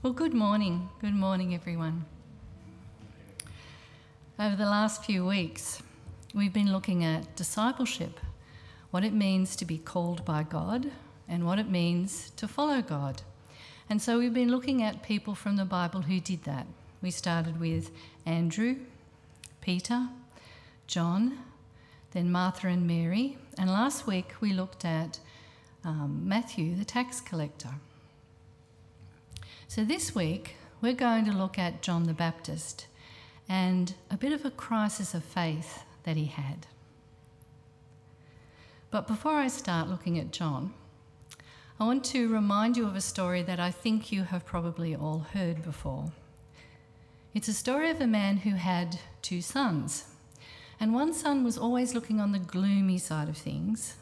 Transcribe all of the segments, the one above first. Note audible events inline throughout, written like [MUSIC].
Well, good morning. Good morning, everyone. Over the last few weeks, we've been looking at discipleship, what it means to be called by God, and what it means to follow God. And so we've been looking at people from the Bible who did that. We started with Andrew, Peter, John, then Martha and Mary, and last week we looked at um, Matthew, the tax collector. So this week we're going to look at John the Baptist and a bit of a crisis of faith that he had. But before I start looking at John, I want to remind you of a story that I think you have probably all heard before. It's a story of a man who had two sons, and one son was always looking on the gloomy side of things,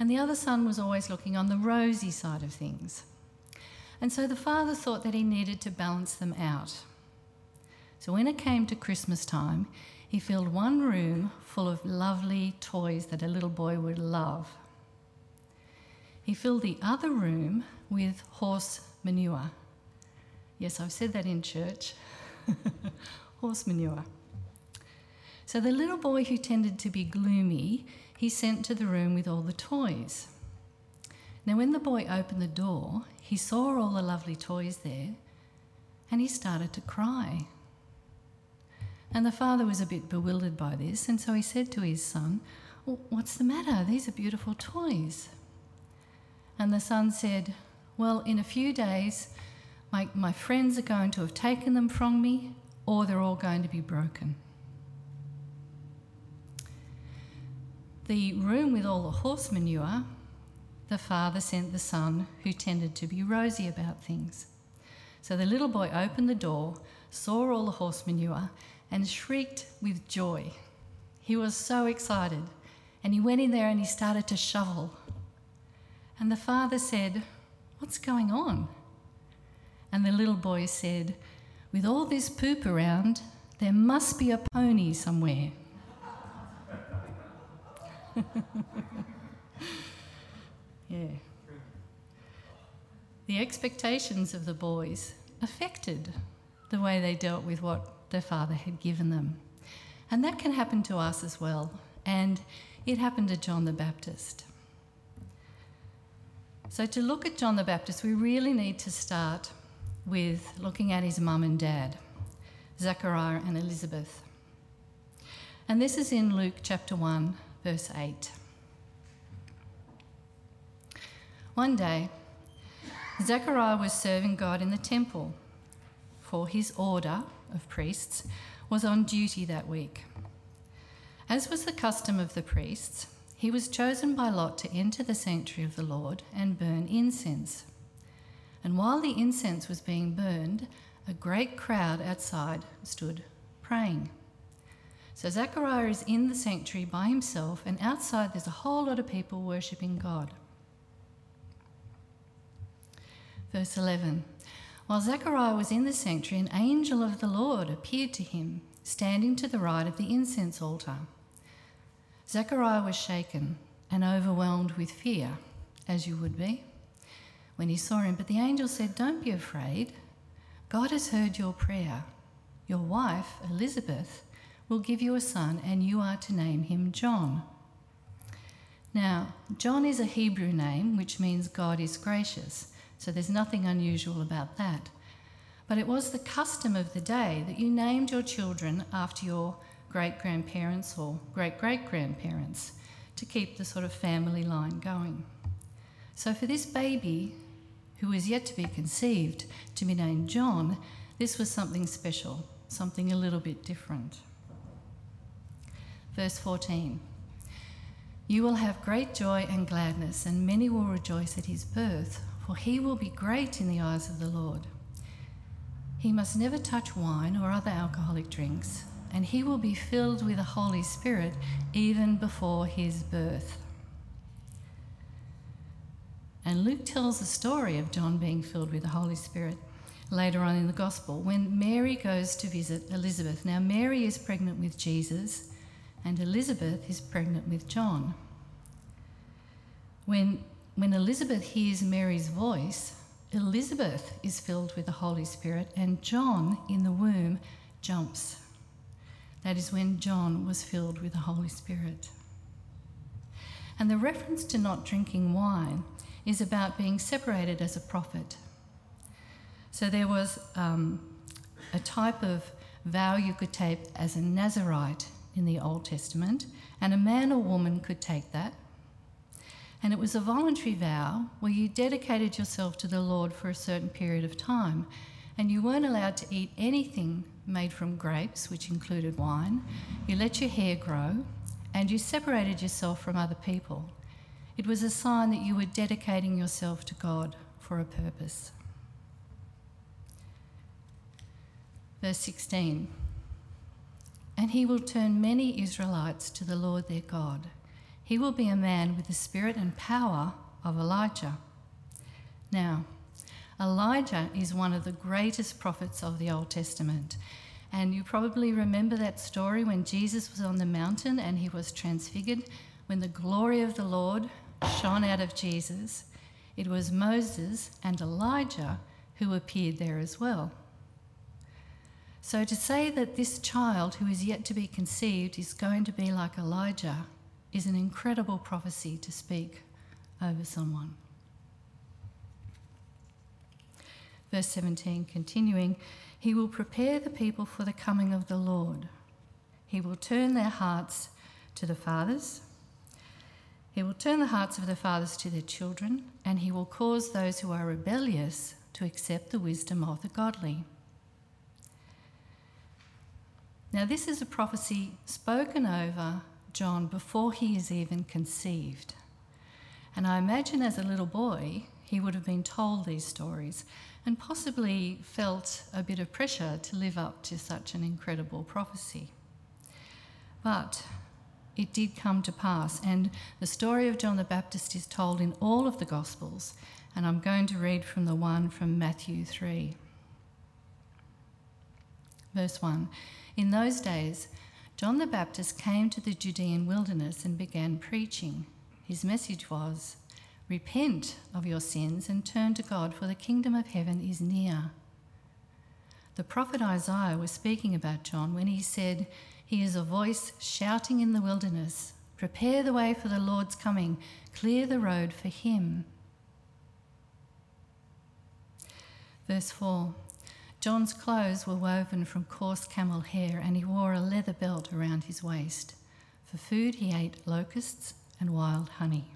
and the other son was always looking on the rosy side of things. And so the father thought that he needed to balance them out. So when it came to Christmas time, he filled one room full of lovely toys that a little boy would love. He filled the other room with horse manure. Yes, I've said that in church. [LAUGHS] horse manure. So the little boy who tended to be gloomy, he sent to the room with all the toys. Now, when the boy opened the door, he saw all the lovely toys there and he started to cry. And the father was a bit bewildered by this, and so he said to his son, well, What's the matter? These are beautiful toys. And the son said, Well, in a few days, my, my friends are going to have taken them from me, or they're all going to be broken. The room with all the horse manure the father sent the son who tended to be rosy about things. So the little boy opened the door, saw all the horse manure, and shrieked with joy. He was so excited, and he went in there and he started to shovel. And the father said, What's going on? And the little boy said, With all this poop around, there must be a pony somewhere. [LAUGHS] Yeah. The expectations of the boys affected the way they dealt with what their father had given them. And that can happen to us as well. And it happened to John the Baptist. So, to look at John the Baptist, we really need to start with looking at his mum and dad, Zechariah and Elizabeth. And this is in Luke chapter 1, verse 8. One day, Zechariah was serving God in the temple, for his order of priests was on duty that week. As was the custom of the priests, he was chosen by lot to enter the sanctuary of the Lord and burn incense. And while the incense was being burned, a great crowd outside stood praying. So Zechariah is in the sanctuary by himself, and outside there's a whole lot of people worshipping God. Verse 11 While Zechariah was in the sanctuary, an angel of the Lord appeared to him, standing to the right of the incense altar. Zechariah was shaken and overwhelmed with fear, as you would be, when he saw him. But the angel said, Don't be afraid. God has heard your prayer. Your wife, Elizabeth, will give you a son, and you are to name him John. Now, John is a Hebrew name which means God is gracious. So there's nothing unusual about that. But it was the custom of the day that you named your children after your great grandparents or great great grandparents to keep the sort of family line going. So for this baby, who was yet to be conceived, to be named John, this was something special, something a little bit different. Verse 14 You will have great joy and gladness, and many will rejoice at his birth for he will be great in the eyes of the Lord. He must never touch wine or other alcoholic drinks, and he will be filled with the Holy Spirit even before his birth. And Luke tells the story of John being filled with the Holy Spirit later on in the Gospel when Mary goes to visit Elizabeth. Now, Mary is pregnant with Jesus, and Elizabeth is pregnant with John. When when Elizabeth hears Mary's voice, Elizabeth is filled with the Holy Spirit, and John in the womb jumps. That is when John was filled with the Holy Spirit. And the reference to not drinking wine is about being separated as a prophet. So there was um, a type of vow you could take as a Nazarite in the Old Testament, and a man or woman could take that. And it was a voluntary vow where you dedicated yourself to the Lord for a certain period of time. And you weren't allowed to eat anything made from grapes, which included wine. You let your hair grow, and you separated yourself from other people. It was a sign that you were dedicating yourself to God for a purpose. Verse 16 And he will turn many Israelites to the Lord their God. He will be a man with the spirit and power of Elijah. Now, Elijah is one of the greatest prophets of the Old Testament. And you probably remember that story when Jesus was on the mountain and he was transfigured, when the glory of the Lord shone out of Jesus. It was Moses and Elijah who appeared there as well. So to say that this child who is yet to be conceived is going to be like Elijah is an incredible prophecy to speak over someone. Verse 17, continuing, He will prepare the people for the coming of the Lord. He will turn their hearts to the fathers. He will turn the hearts of the fathers to their children, and he will cause those who are rebellious to accept the wisdom of the godly. Now, this is a prophecy spoken over John before he is even conceived. And I imagine as a little boy, he would have been told these stories and possibly felt a bit of pressure to live up to such an incredible prophecy. But it did come to pass, and the story of John the Baptist is told in all of the Gospels, and I'm going to read from the one from Matthew 3. Verse 1 In those days, John the Baptist came to the Judean wilderness and began preaching. His message was, Repent of your sins and turn to God, for the kingdom of heaven is near. The prophet Isaiah was speaking about John when he said, He is a voice shouting in the wilderness, Prepare the way for the Lord's coming, clear the road for him. Verse 4 John's clothes were woven from coarse camel hair, and he wore a leather belt around his waist. For food, he ate locusts and wild honey.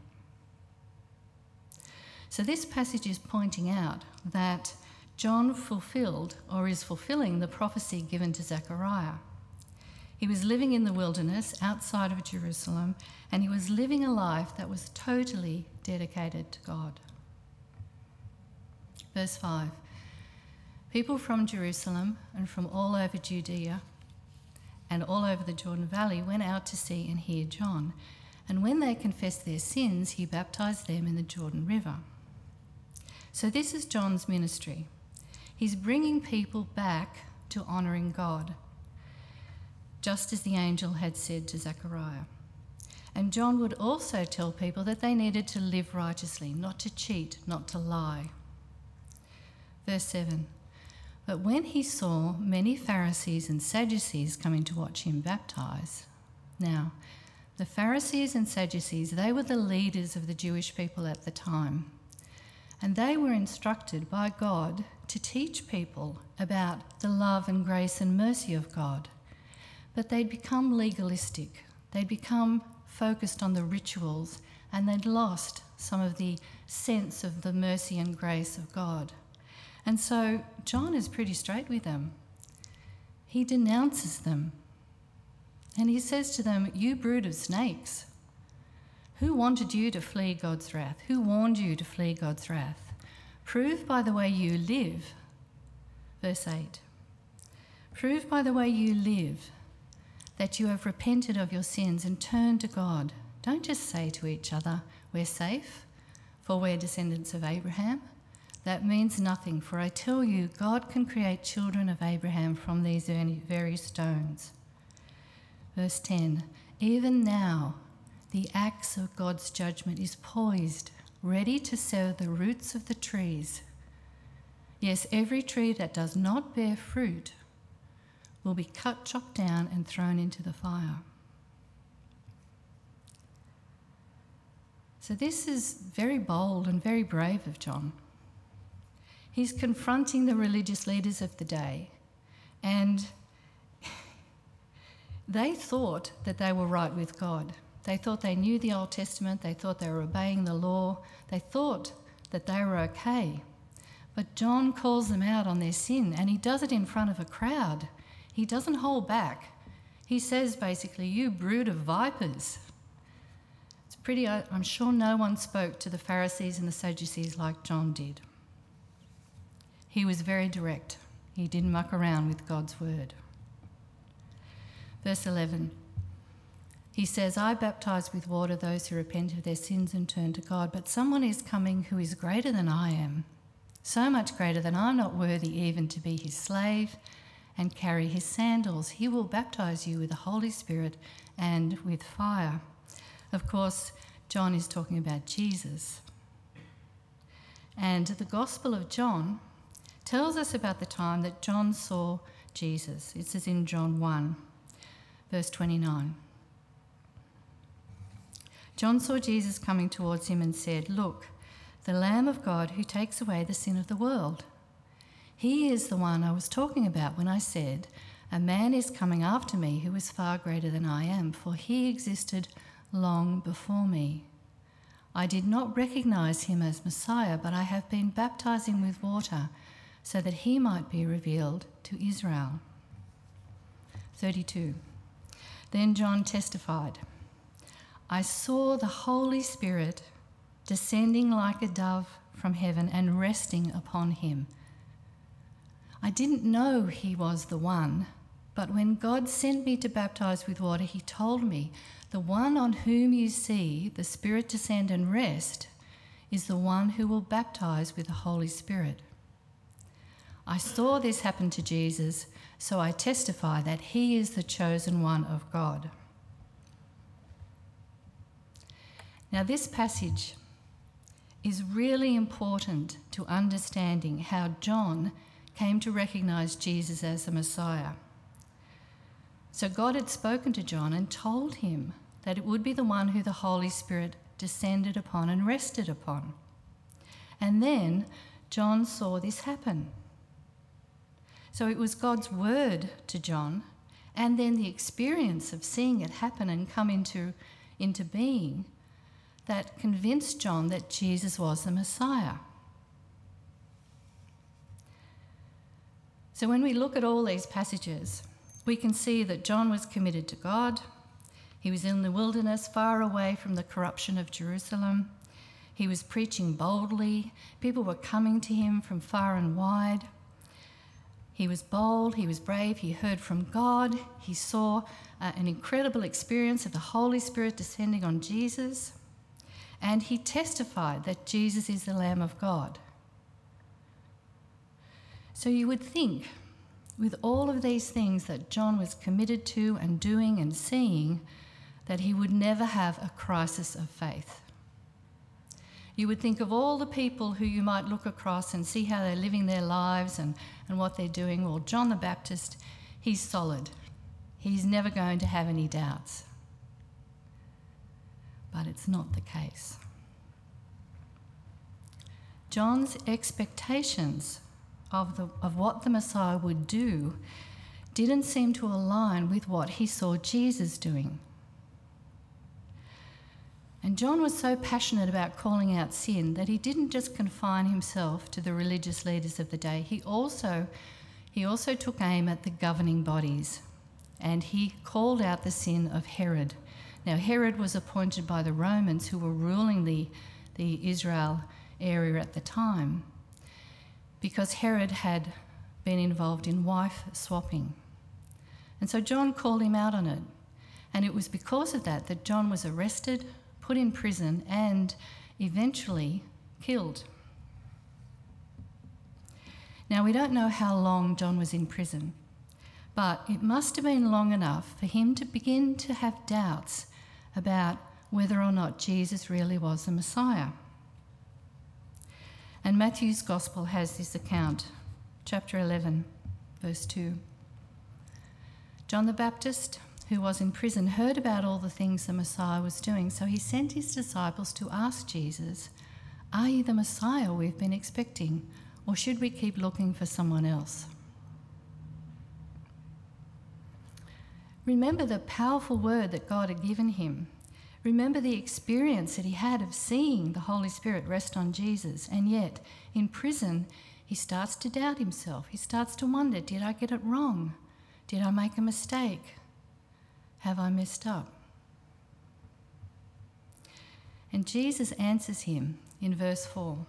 So, this passage is pointing out that John fulfilled or is fulfilling the prophecy given to Zechariah. He was living in the wilderness outside of Jerusalem, and he was living a life that was totally dedicated to God. Verse 5 People from Jerusalem and from all over Judea and all over the Jordan Valley went out to see and hear John. And when they confessed their sins, he baptized them in the Jordan River. So, this is John's ministry. He's bringing people back to honouring God, just as the angel had said to Zechariah. And John would also tell people that they needed to live righteously, not to cheat, not to lie. Verse 7 but when he saw many Pharisees and Sadducees coming to watch him baptize, now, the Pharisees and Sadducees, they were the leaders of the Jewish people at the time. And they were instructed by God to teach people about the love and grace and mercy of God. But they'd become legalistic, they'd become focused on the rituals, and they'd lost some of the sense of the mercy and grace of God. And so John is pretty straight with them. He denounces them. And he says to them, You brood of snakes, who wanted you to flee God's wrath? Who warned you to flee God's wrath? Prove by the way you live. Verse 8 Prove by the way you live that you have repented of your sins and turned to God. Don't just say to each other, We're safe, for we're descendants of Abraham. That means nothing, for I tell you, God can create children of Abraham from these very stones. Verse 10 Even now, the axe of God's judgment is poised, ready to sever the roots of the trees Yes, every tree that does not bear fruit will be cut, chopped down, and thrown into the fire. So, this is very bold and very brave of John. He's confronting the religious leaders of the day, and they thought that they were right with God. They thought they knew the Old Testament, they thought they were obeying the law, they thought that they were okay. But John calls them out on their sin, and he does it in front of a crowd. He doesn't hold back. He says basically, You brood of vipers. It's pretty, I'm sure no one spoke to the Pharisees and the Sadducees like John did. He was very direct, he didn't muck around with God's word. Verse 11 he says, I baptize with water those who repent of their sins and turn to God, but someone is coming who is greater than I am, so much greater that I'm not worthy even to be his slave and carry his sandals. He will baptize you with the Holy Spirit and with fire. Of course, John is talking about Jesus. And the Gospel of John tells us about the time that John saw Jesus. It says in John 1, verse 29. John saw Jesus coming towards him and said, Look, the Lamb of God who takes away the sin of the world. He is the one I was talking about when I said, A man is coming after me who is far greater than I am, for he existed long before me. I did not recognize him as Messiah, but I have been baptizing with water so that he might be revealed to Israel. 32. Then John testified. I saw the Holy Spirit descending like a dove from heaven and resting upon him. I didn't know he was the one, but when God sent me to baptize with water, he told me, The one on whom you see the Spirit descend and rest is the one who will baptize with the Holy Spirit. I saw this happen to Jesus, so I testify that he is the chosen one of God. Now, this passage is really important to understanding how John came to recognize Jesus as the Messiah. So, God had spoken to John and told him that it would be the one who the Holy Spirit descended upon and rested upon. And then John saw this happen. So it was God's word to John, and then the experience of seeing it happen and come into, into being that convinced John that Jesus was the Messiah. So when we look at all these passages, we can see that John was committed to God. He was in the wilderness, far away from the corruption of Jerusalem. He was preaching boldly. People were coming to him from far and wide. He was bold, he was brave, he heard from God, he saw uh, an incredible experience of the Holy Spirit descending on Jesus and he testified that Jesus is the Lamb of God. So you would think, with all of these things that John was committed to and doing and seeing, that he would never have a crisis of faith. You would think of all the people who you might look across and see how they're living their lives and, and what they're doing. Well, John the Baptist, he's solid. He's never going to have any doubts but it's not the case. John's expectations of, the, of what the Messiah would do didn't seem to align with what he saw Jesus doing. And John was so passionate about calling out sin that he didn't just confine himself to the religious leaders of the day. He also, he also took aim at the governing bodies and he called out the sin of Herod. Now, Herod was appointed by the Romans who were ruling the, the Israel area at the time because Herod had been involved in wife swapping. And so John called him out on it. And it was because of that that John was arrested, put in prison, and eventually killed. Now, we don't know how long John was in prison, but it must have been long enough for him to begin to have doubts about whether or not Jesus really was the Messiah. And Matthew's Gospel has this account, chapter 11, verse 2. John the Baptist, who was in prison, heard about all the things the Messiah was doing, so he sent his disciples to ask Jesus, Are you the Messiah we've been expecting, or should we keep looking for someone else? Remember the powerful word that God had given him. Remember the experience that he had of seeing the Holy Spirit rest on Jesus. And yet, in prison, he starts to doubt himself. He starts to wonder Did I get it wrong? Did I make a mistake? Have I messed up? And Jesus answers him in verse 4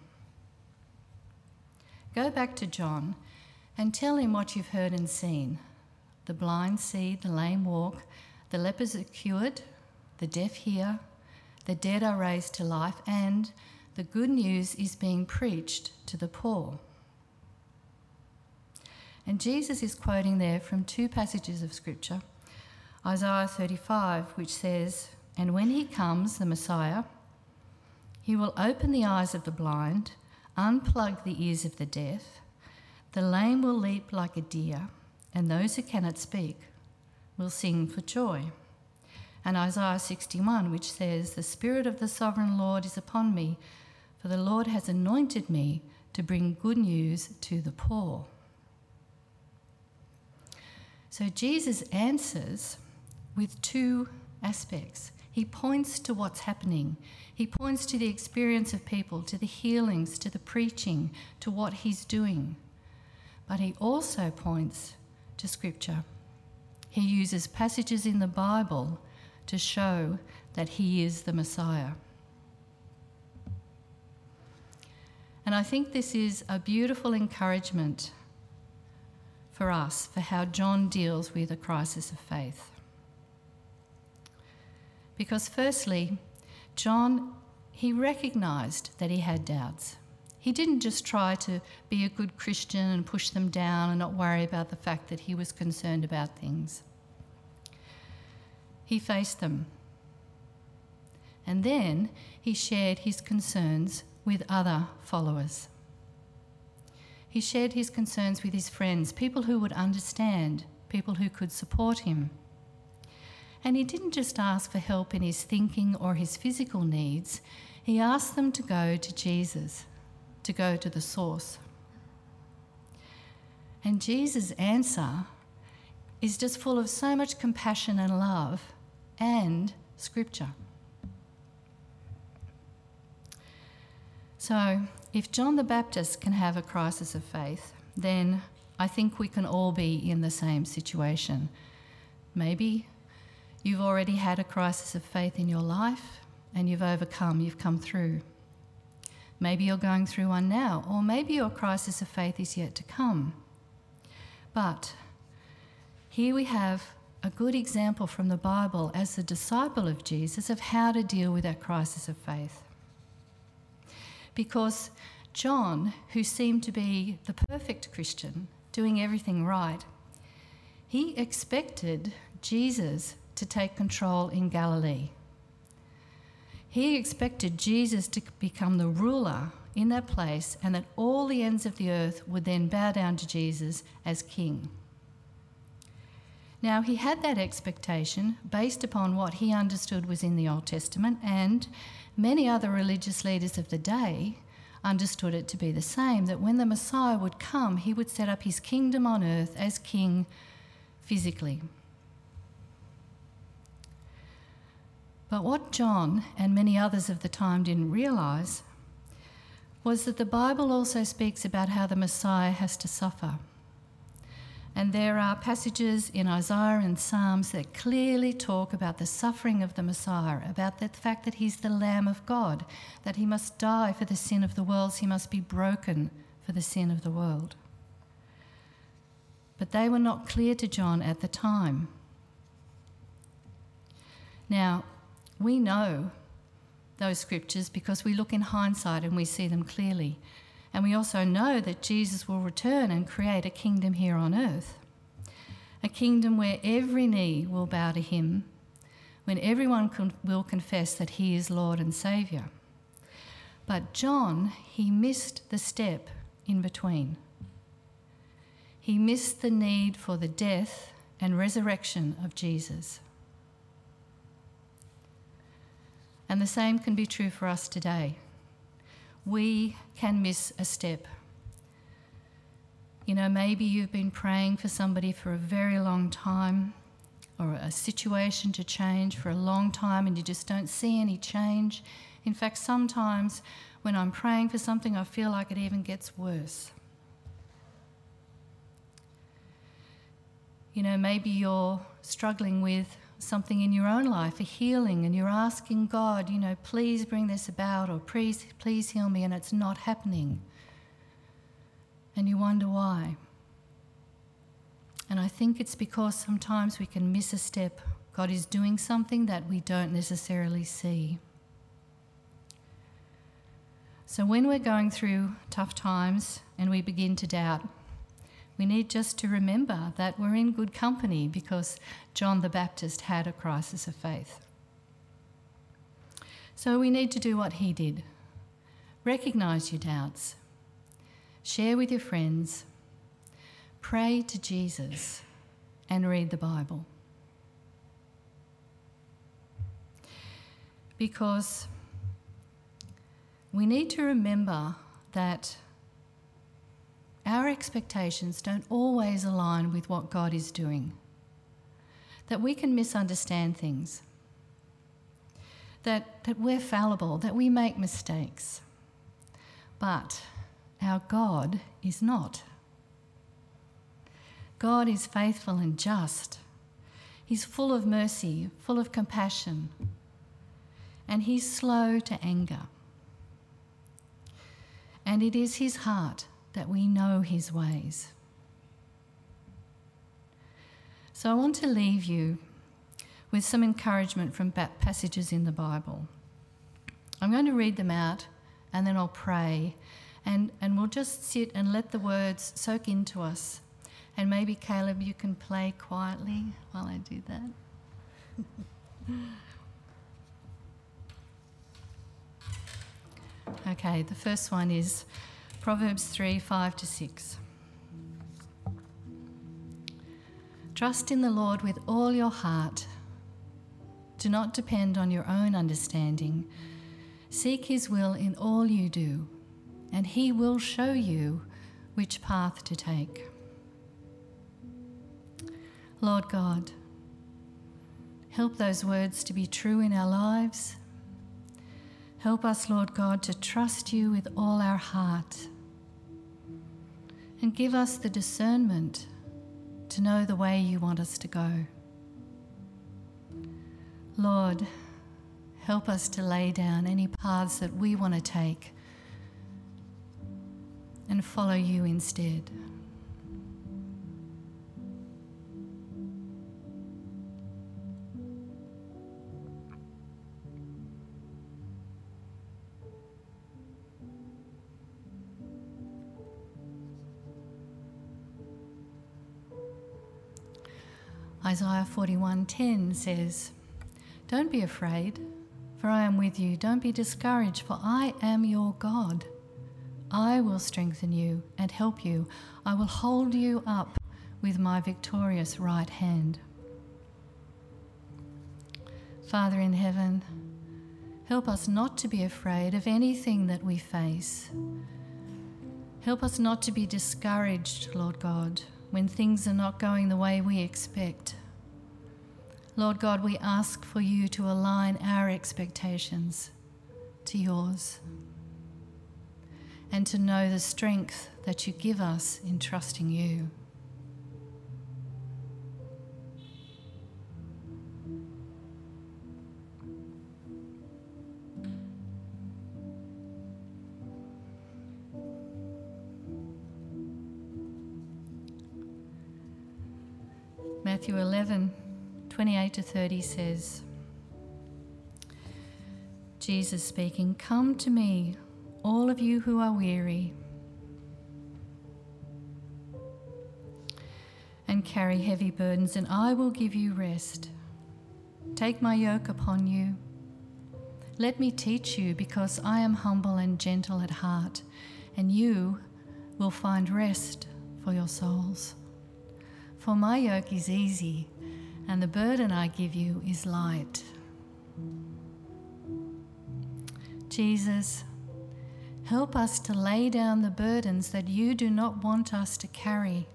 Go back to John and tell him what you've heard and seen. The blind see, the lame walk, the lepers are cured, the deaf hear, the dead are raised to life, and the good news is being preached to the poor. And Jesus is quoting there from two passages of Scripture Isaiah 35, which says, And when he comes, the Messiah, he will open the eyes of the blind, unplug the ears of the deaf, the lame will leap like a deer, and those who cannot speak will sing for joy and Isaiah 61, which says, The Spirit of the Sovereign Lord is upon me, for the Lord has anointed me to bring good news to the poor. So Jesus answers with two aspects. He points to what's happening. He points to the experience of people, to the healings, to the preaching, to what he's doing. But he also points to Scripture. He uses passages in the Bible to show that he is the Messiah. And I think this is a beautiful encouragement for us for how John deals with a crisis of faith. Because, firstly, John, he recognized that he had doubts. He didn't just try to be a good Christian and push them down and not worry about the fact that he was concerned about things. He faced them. And then he shared his concerns with other followers. He shared his concerns with his friends, people who would understand, people who could support him. And he didn't just ask for help in his thinking or his physical needs, he asked them to go to Jesus, to go to the source. And Jesus' answer is just full of so much compassion and love and Scripture. So, if John the Baptist can have a crisis of faith, then I think we can all be in the same situation. Maybe you've already had a crisis of faith in your life and you've overcome, you've come through. Maybe you're going through one now, or maybe your crisis of faith is yet to come. But here we have a good example from the Bible as the disciple of Jesus of how to deal with that crisis of faith. Because John, who seemed to be the perfect Christian, doing everything right, he expected Jesus to take control in Galilee. He expected Jesus to become the ruler in that place and that all the ends of the earth would then bow down to Jesus as king. Now, he had that expectation based upon what he understood was in the Old Testament, and many other religious leaders of the day understood it to be the same that when the Messiah would come, he would set up his kingdom on earth as king physically. But what John and many others of the time didn't realise was that the Bible also speaks about how the Messiah has to suffer. And there are passages in Isaiah and Psalms that clearly talk about the suffering of the Messiah, about the fact that he's the Lamb of God, that he must die for the sin of the world, he must be broken for the sin of the world. But they were not clear to John at the time. Now, we know those scriptures because we look in hindsight and we see them clearly. And we also know that Jesus will return and create a kingdom here on earth. A kingdom where every knee will bow to him, when everyone will confess that he is Lord and Saviour. But John, he missed the step in between. He missed the need for the death and resurrection of Jesus. And the same can be true for us today. We can miss a step. You know, maybe you've been praying for somebody for a very long time or a situation to change for a long time and you just don't see any change. In fact, sometimes when I'm praying for something, I feel like it even gets worse. You know, maybe you're struggling with something in your own life, a healing, and you're asking God, you know, please bring this about or please, please heal me, and it's not happening. And you wonder why. And I think it's because sometimes we can miss a step. God is doing something that we don't necessarily see. So when we're going through tough times and we begin to doubt, we need just to remember that we're in good company because John the Baptist had a crisis of faith. So we need to do what he did recognize your doubts, share with your friends, pray to Jesus, and read the Bible. Because we need to remember that our expectations don't always align with what God is doing, that we can misunderstand things, that, that we're fallible, that we make mistakes. But our God is not. God is faithful and just. He's full of mercy, full of compassion, and He's slow to anger. And it is His heart that we know his ways. So I want to leave you with some encouragement from passages in the Bible. I'm going to read them out and then I'll pray and, and we'll just sit and let the words soak into us. And maybe, Caleb, you can play quietly while I do that. [LAUGHS] okay, the first one is Proverbs 3 5 to 6. Trust in the Lord with all your heart. Do not depend on your own understanding. Seek his will in all you do, and he will show you which path to take. Lord God, help those words to be true in our lives. Help us, Lord God, to trust you with all our heart and give us the discernment to know the way you want us to go. Lord, help us to lay down any paths that we want to take and follow you instead. Isaiah 41:10 says, "Don't be afraid, for I am with you. Don't be discouraged, for I am your God. I will strengthen you and help you. I will hold you up with my victorious right hand." Father in heaven, help us not to be afraid of anything that we face. Help us not to be discouraged, Lord God, when things are not going the way we expect. Lord God, we ask for you to align our expectations to yours and to know the strength that you give us in trusting you. Matthew 11, 28 to 30 says, Jesus speaking, Come to me, all of you who are weary, and carry heavy burdens, and I will give you rest. Take my yoke upon you Let me teach you, because I am humble and gentle at heart, and you will find rest for your souls. For my yoke is easy, and the burden I give you is light. Jesus, help us to lay down the burdens that you do not want us to carry.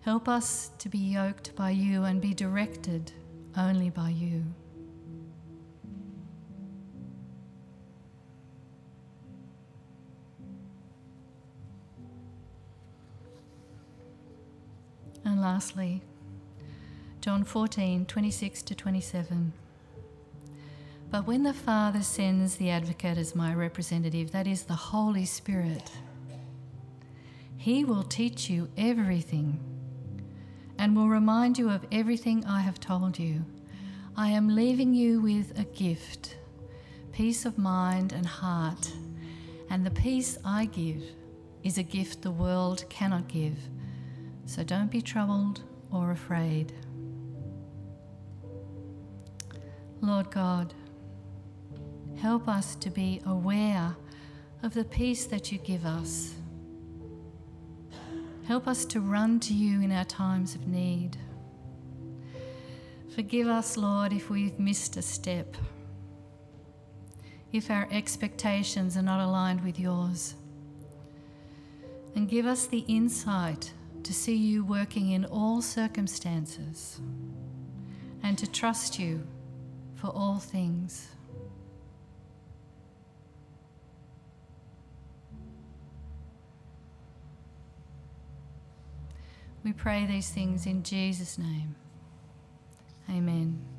Help us to be yoked by you and be directed only by you. And lastly, John 14, 26 to 27. But when the Father sends the advocate as my representative, that is the Holy Spirit, he will teach you everything and will remind you of everything I have told you. I am leaving you with a gift peace of mind and heart. And the peace I give is a gift the world cannot give. So don't be troubled or afraid. Lord God, help us to be aware of the peace that you give us. Help us to run to you in our times of need. Forgive us, Lord, if we've missed a step, if our expectations are not aligned with yours. And give us the insight to see you working in all circumstances and to trust you for all things. We pray these things in Jesus' name. Amen.